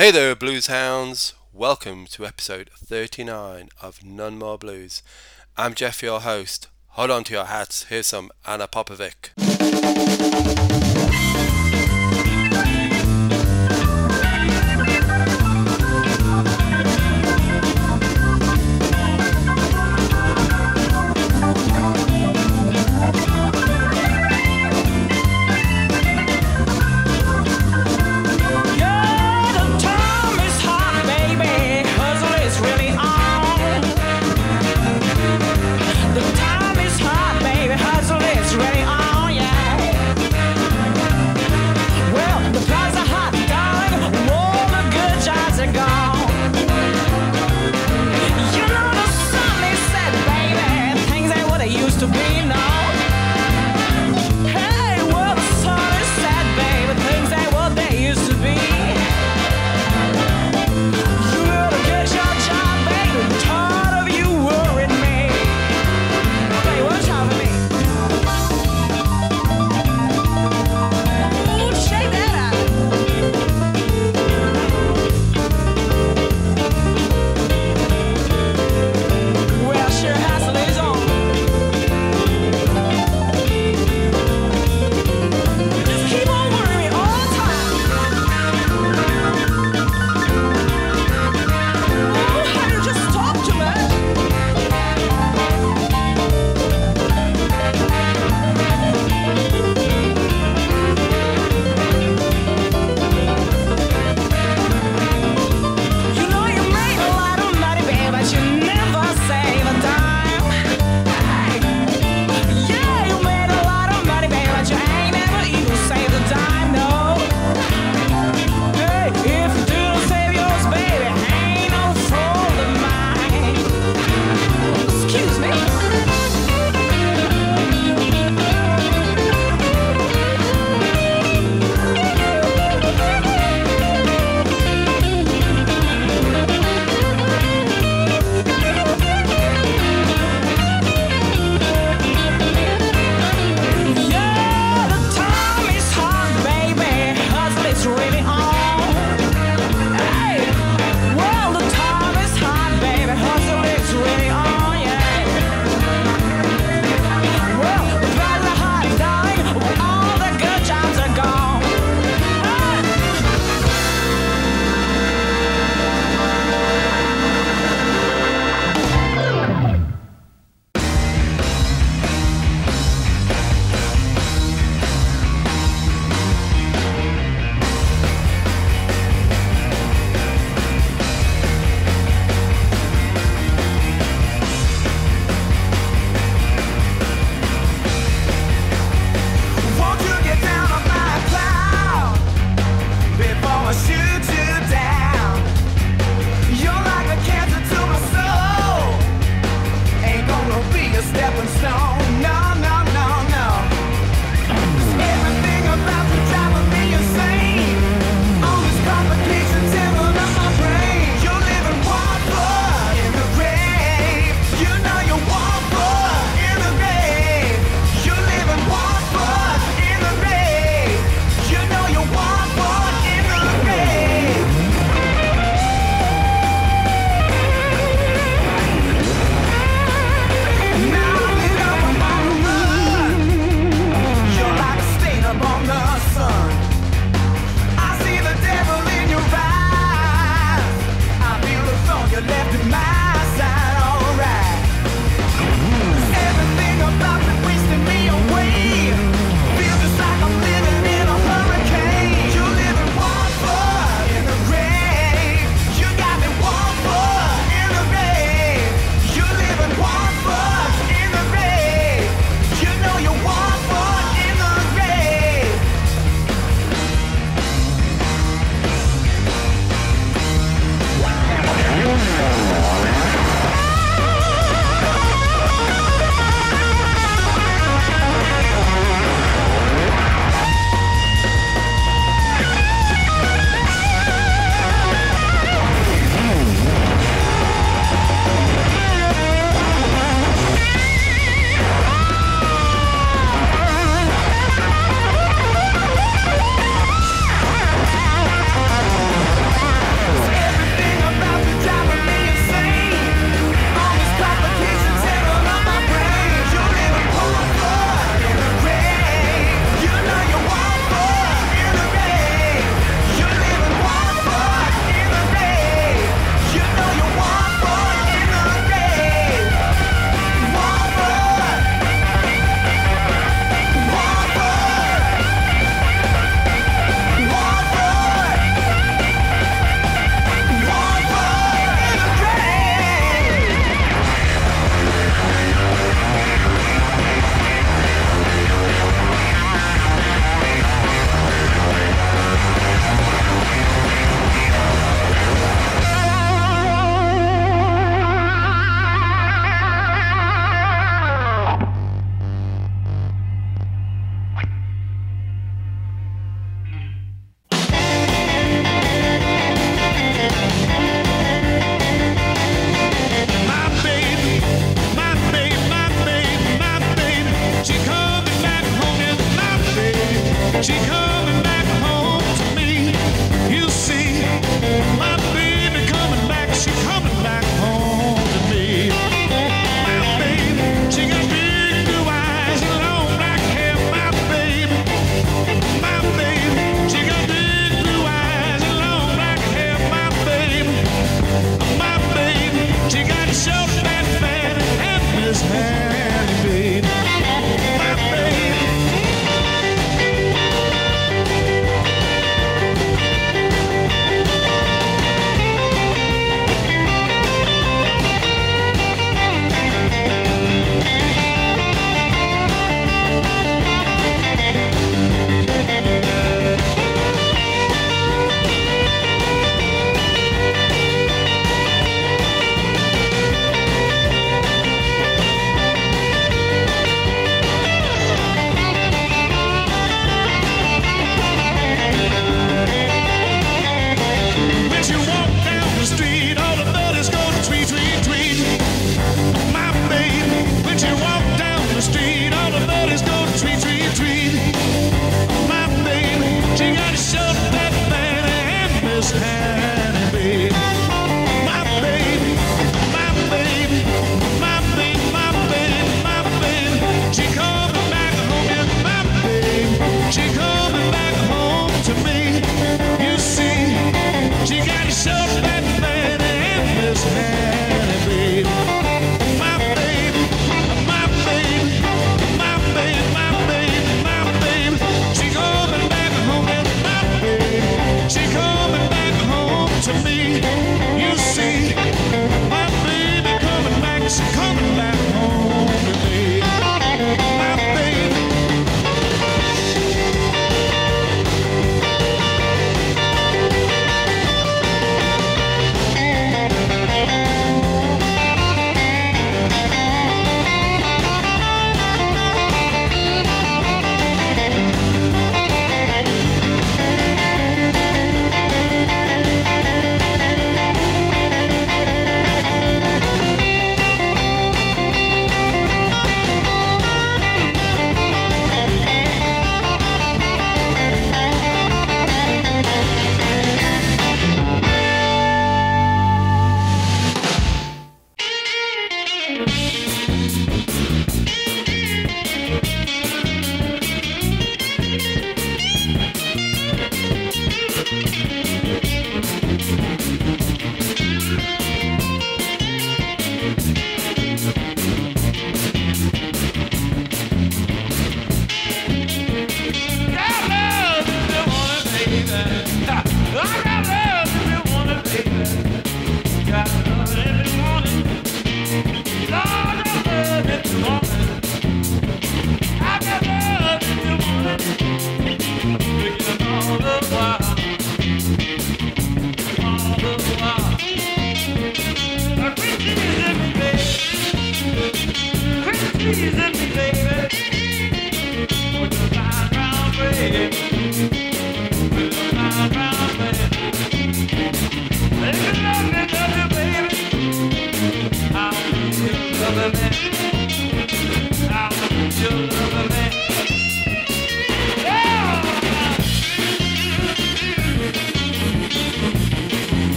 Hey there, blues hounds. Welcome to episode 39 of None More Blues. I'm Jeff, your host. Hold on to your hats. Here's some Ana Popovic.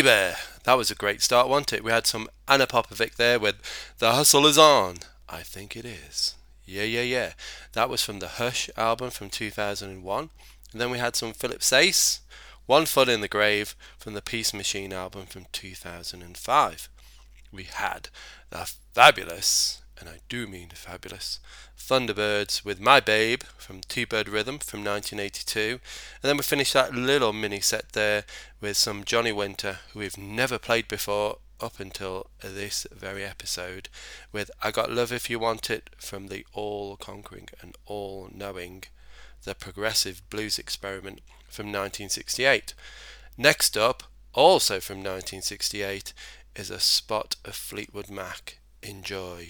baby. That was a great start, wasn't it? We had some Ana Popovic there with The Hustle Is On. I think it is. Yeah, yeah, yeah. That was from the Hush album from 2001. And then we had some Philip Sayce, One Foot in the Grave from the Peace Machine album from 2005. We had the fabulous and I do mean fabulous, Thunderbirds with My Babe from T Bird Rhythm from 1982. And then we finish that little mini set there with some Johnny Winter, who we've never played before up until this very episode, with I Got Love If You Want It from the all conquering and all knowing The Progressive Blues Experiment from 1968. Next up, also from 1968, is a spot of Fleetwood Mac Enjoy.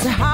is high.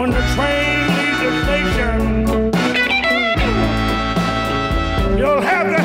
when the train leaves the station. You'll have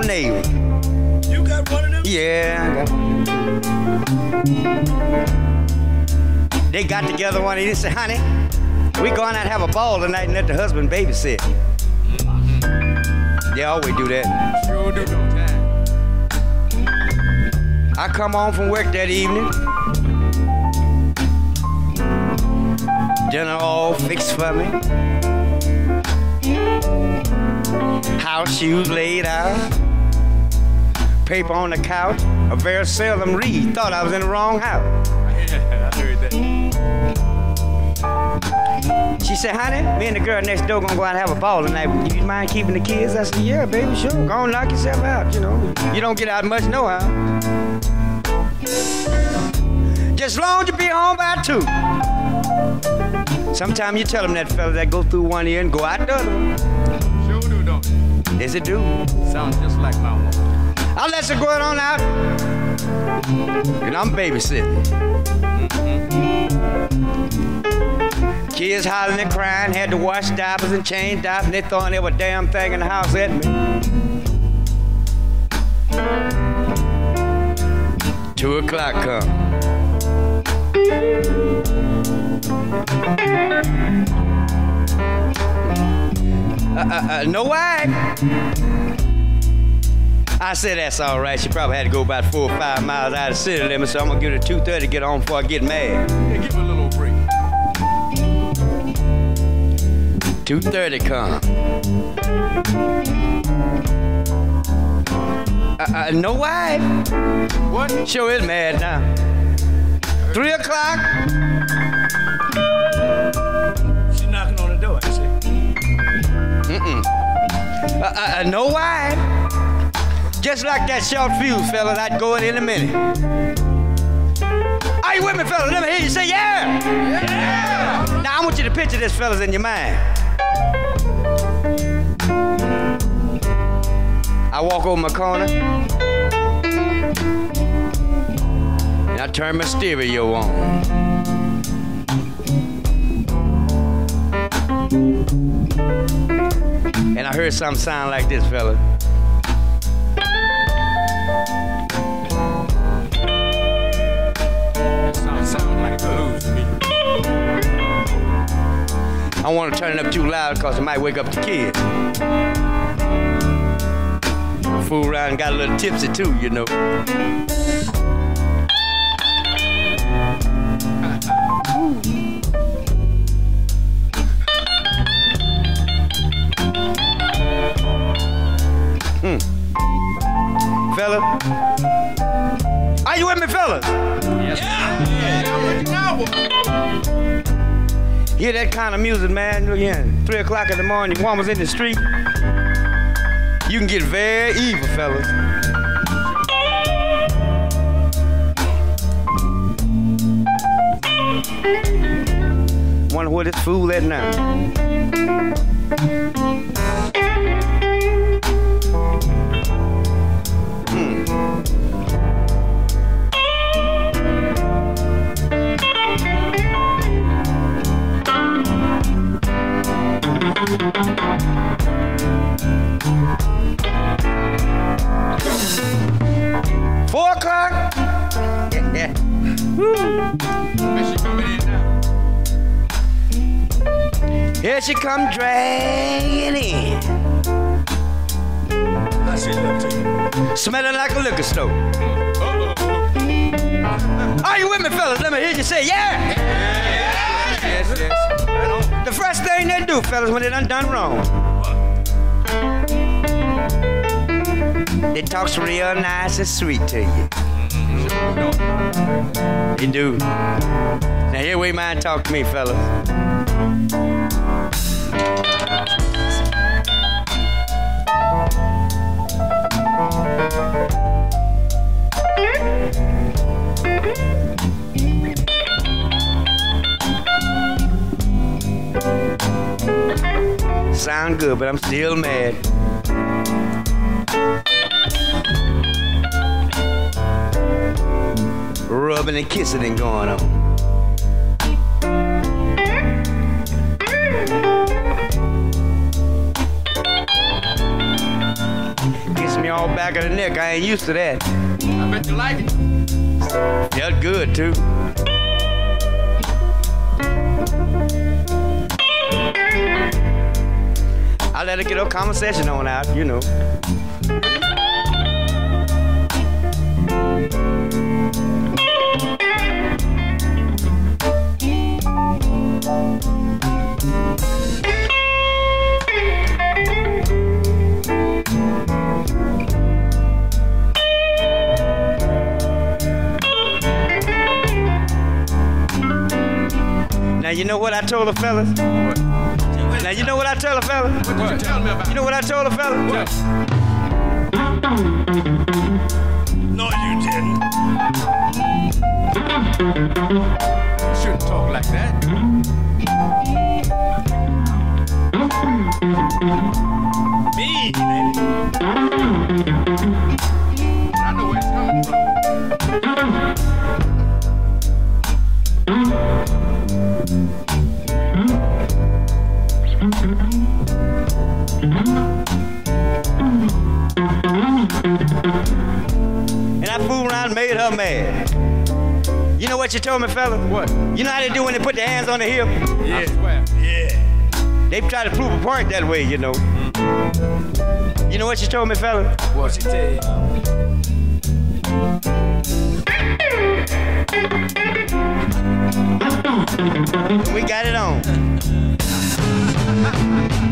next. You got one of them? Yeah, I got one. They got together one day and said, honey, we going out and have a ball tonight and let the husband babysit. Mm-hmm. They always do that. Sure do no time. I come home from work that evening. Dinner all fixed for me. House shoes laid out. Paper on the couch. A very seldom read. Thought I was in the wrong house. Yeah, I heard that. She said, honey, me and the girl next door gonna go out and have a ball tonight. Do you mind keeping the kids? I said, yeah, baby, sure. Go on, knock yourself out, you know. You don't get out much no how. Just long as you be home by two. Sometimes you tell them that fella that go through one ear and go out the other one. Sure do, don't? Yes, it do. Sounds just like my woman. I'll let her go on out. And I'm babysitting. Kids hollering and crying, had to wash diapers and change diapers, and they throwing every damn thing in the house at me. Two o'clock come. Uh, uh, uh, no wife. I said that's all right. She probably had to go about four or five miles out of the city limit, so I'm gonna give her 2:30 to get on before I get mad. Yeah, give her a little break. 2:30 come. Uh, uh, no wife. What? Sure is mad now. Three o'clock. She knocking on the door, I see. Uh, uh, uh, no wife. Just like that short fuse fella, I'd go in in a minute. Are you with me, fella? Let me hear you say yeah. Yeah. Now I want you to picture this fella's in your mind. I walk over my corner. And I turn my stereo on. And I heard something sound like this, fella. To me. I want to turn it up too loud because it might wake up the kids. Fool around got a little tipsy too, you know. Hmm. Fella? Are you with me, fellas? Hear that kind of music, man. Here, three o'clock in the morning, woman's in the street. You can get very evil, fellas. Wonder where this fool at now. Come dragging in, I see that you. smelling like a liquor store. Uh-oh. Are you with me, fellas? Let me hear you say, yeah. Yes, yes. Right. The first thing they do, fellas, when they done done wrong, they talks real nice and sweet to you. Do. They do. Now here we mind talk to me, fellas. Sound good, but I'm still mad. Rubbing and kissing and going on. raw back of the neck. I ain't used to that. I bet you like it. Felt good too. I let her get her conversation on out, you know. Now you know what I told the fellas? Now you know what I told the fellas? What you tell me about? You know what I told a fella? What? No, you didn't. You shouldn't talk like that. Me, baby. What you told me, fella? What? You know how they do when they put their hands on the hip? I swear. Yeah. They try to prove a point that way, you know. Mm-hmm. You know what you told me, fella? What she tell you? We got it on.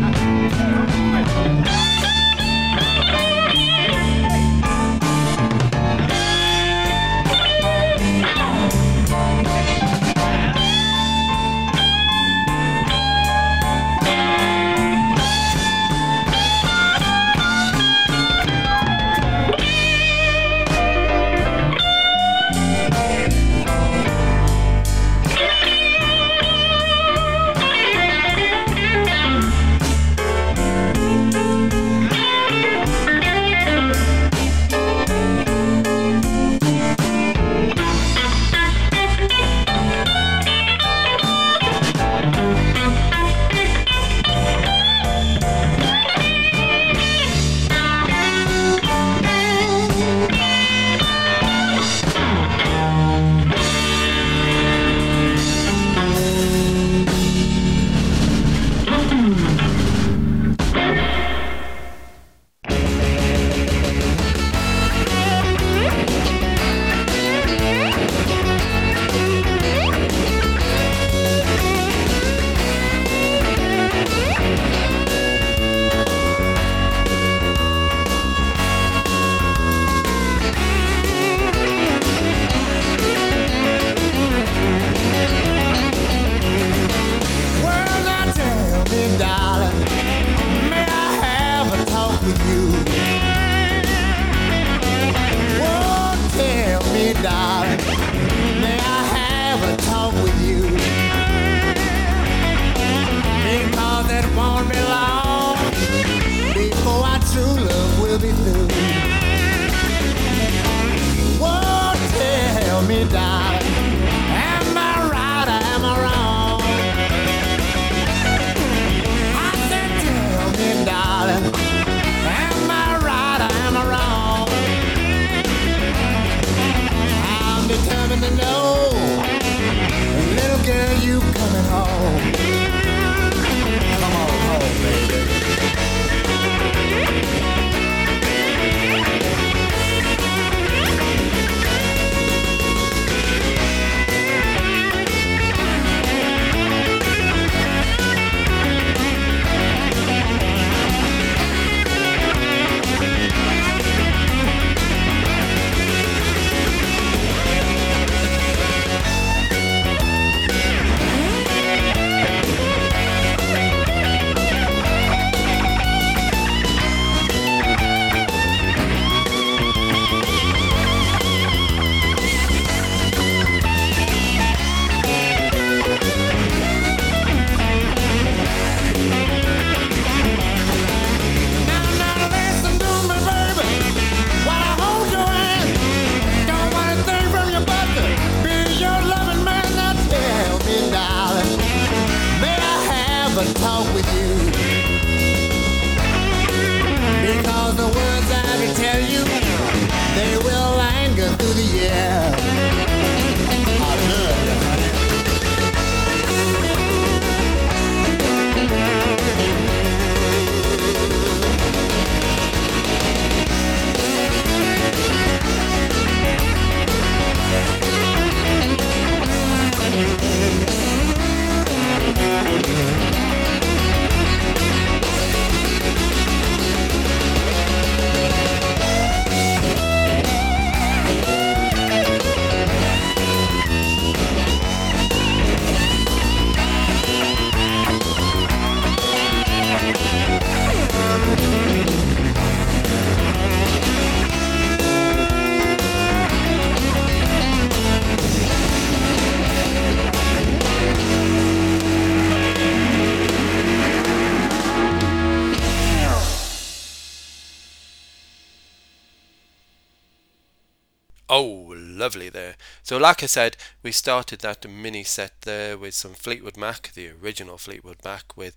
So, like I said, we started that mini set there with some Fleetwood Mac, the original Fleetwood Mac, with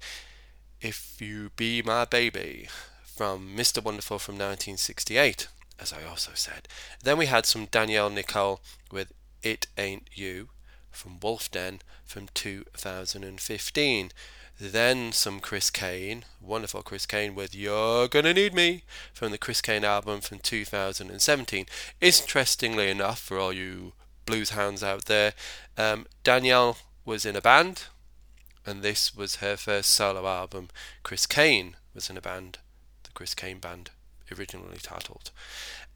If You Be My Baby from Mr. Wonderful from 1968, as I also said. Then we had some Danielle Nicole with It Ain't You from Wolf Den from 2015. Then some Chris Kane, wonderful Chris Kane with You're Gonna Need Me from the Chris Kane album from 2017. Interestingly enough, for all you blues hounds out there, um, Danielle was in a band, and this was her first solo album. Chris Kane was in a band, the Chris Kane Band, originally titled,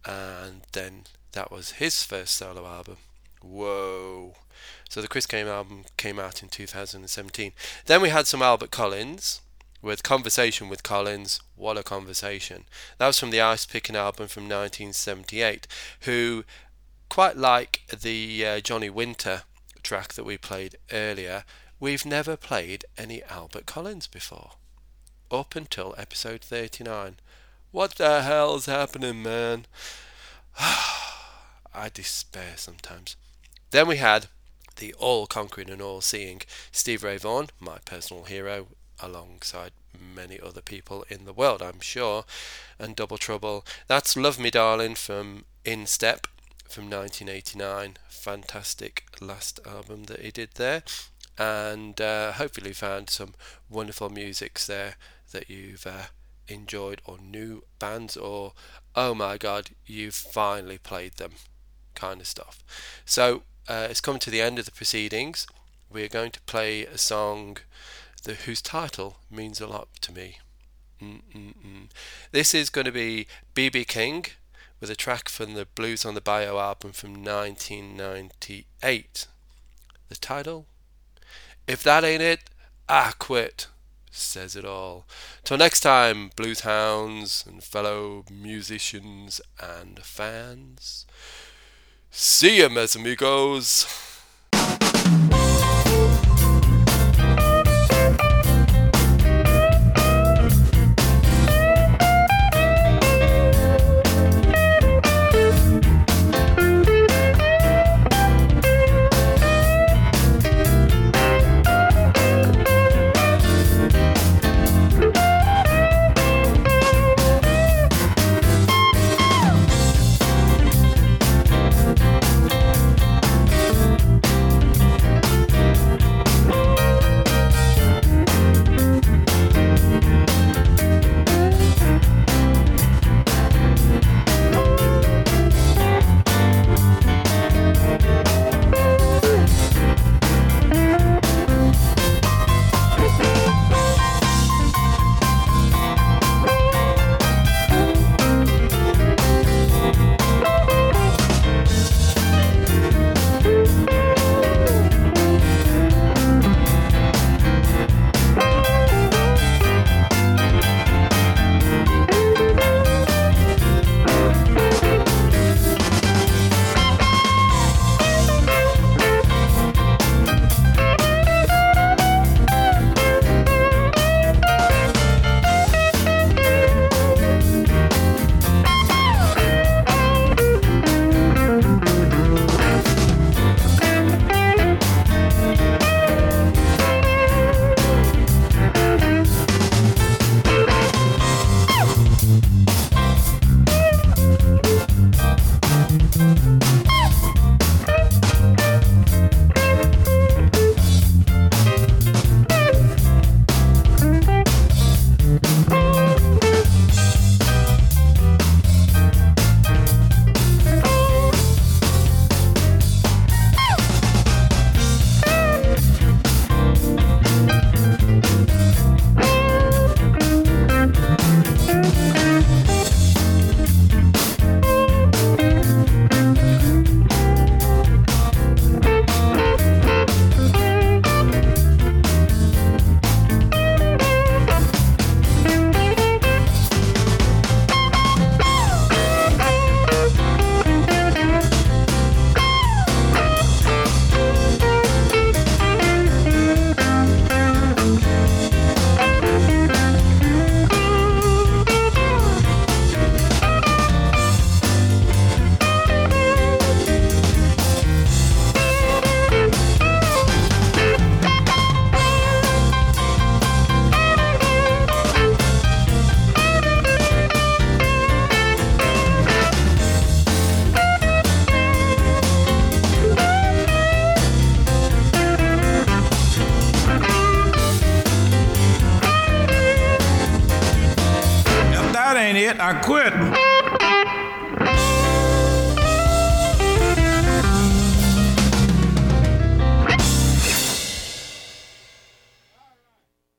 and then that was his first solo album. Whoa. So the Chris Kane album came out in 2017. Then we had some Albert Collins with Conversation with Collins. What a conversation. That was from the Ice Pickin' album from 1978, who, quite like the uh, Johnny Winter track that we played earlier, we've never played any Albert Collins before. Up until episode 39. What the hell's happening, man? I despair sometimes. Then we had the all conquering and all seeing Stevie Ray Vaughan, my personal hero, alongside many other people in the world, I'm sure, and Double Trouble. That's Love Me Darling from In Step from 1989. Fantastic last album that he did there. And uh, hopefully found some wonderful musics there that you've uh, enjoyed, or new bands, or oh my god, you've finally played them kind of stuff. So uh, it's come to the end of the proceedings. We are going to play a song the, whose title means a lot to me. Mm-mm-mm. This is going to be BB King with a track from the Blues on the Bayou album from 1998. The title? If that ain't it, I quit. Says it all. Till next time, blues hounds and fellow musicians and fans. See ya, mes amigos.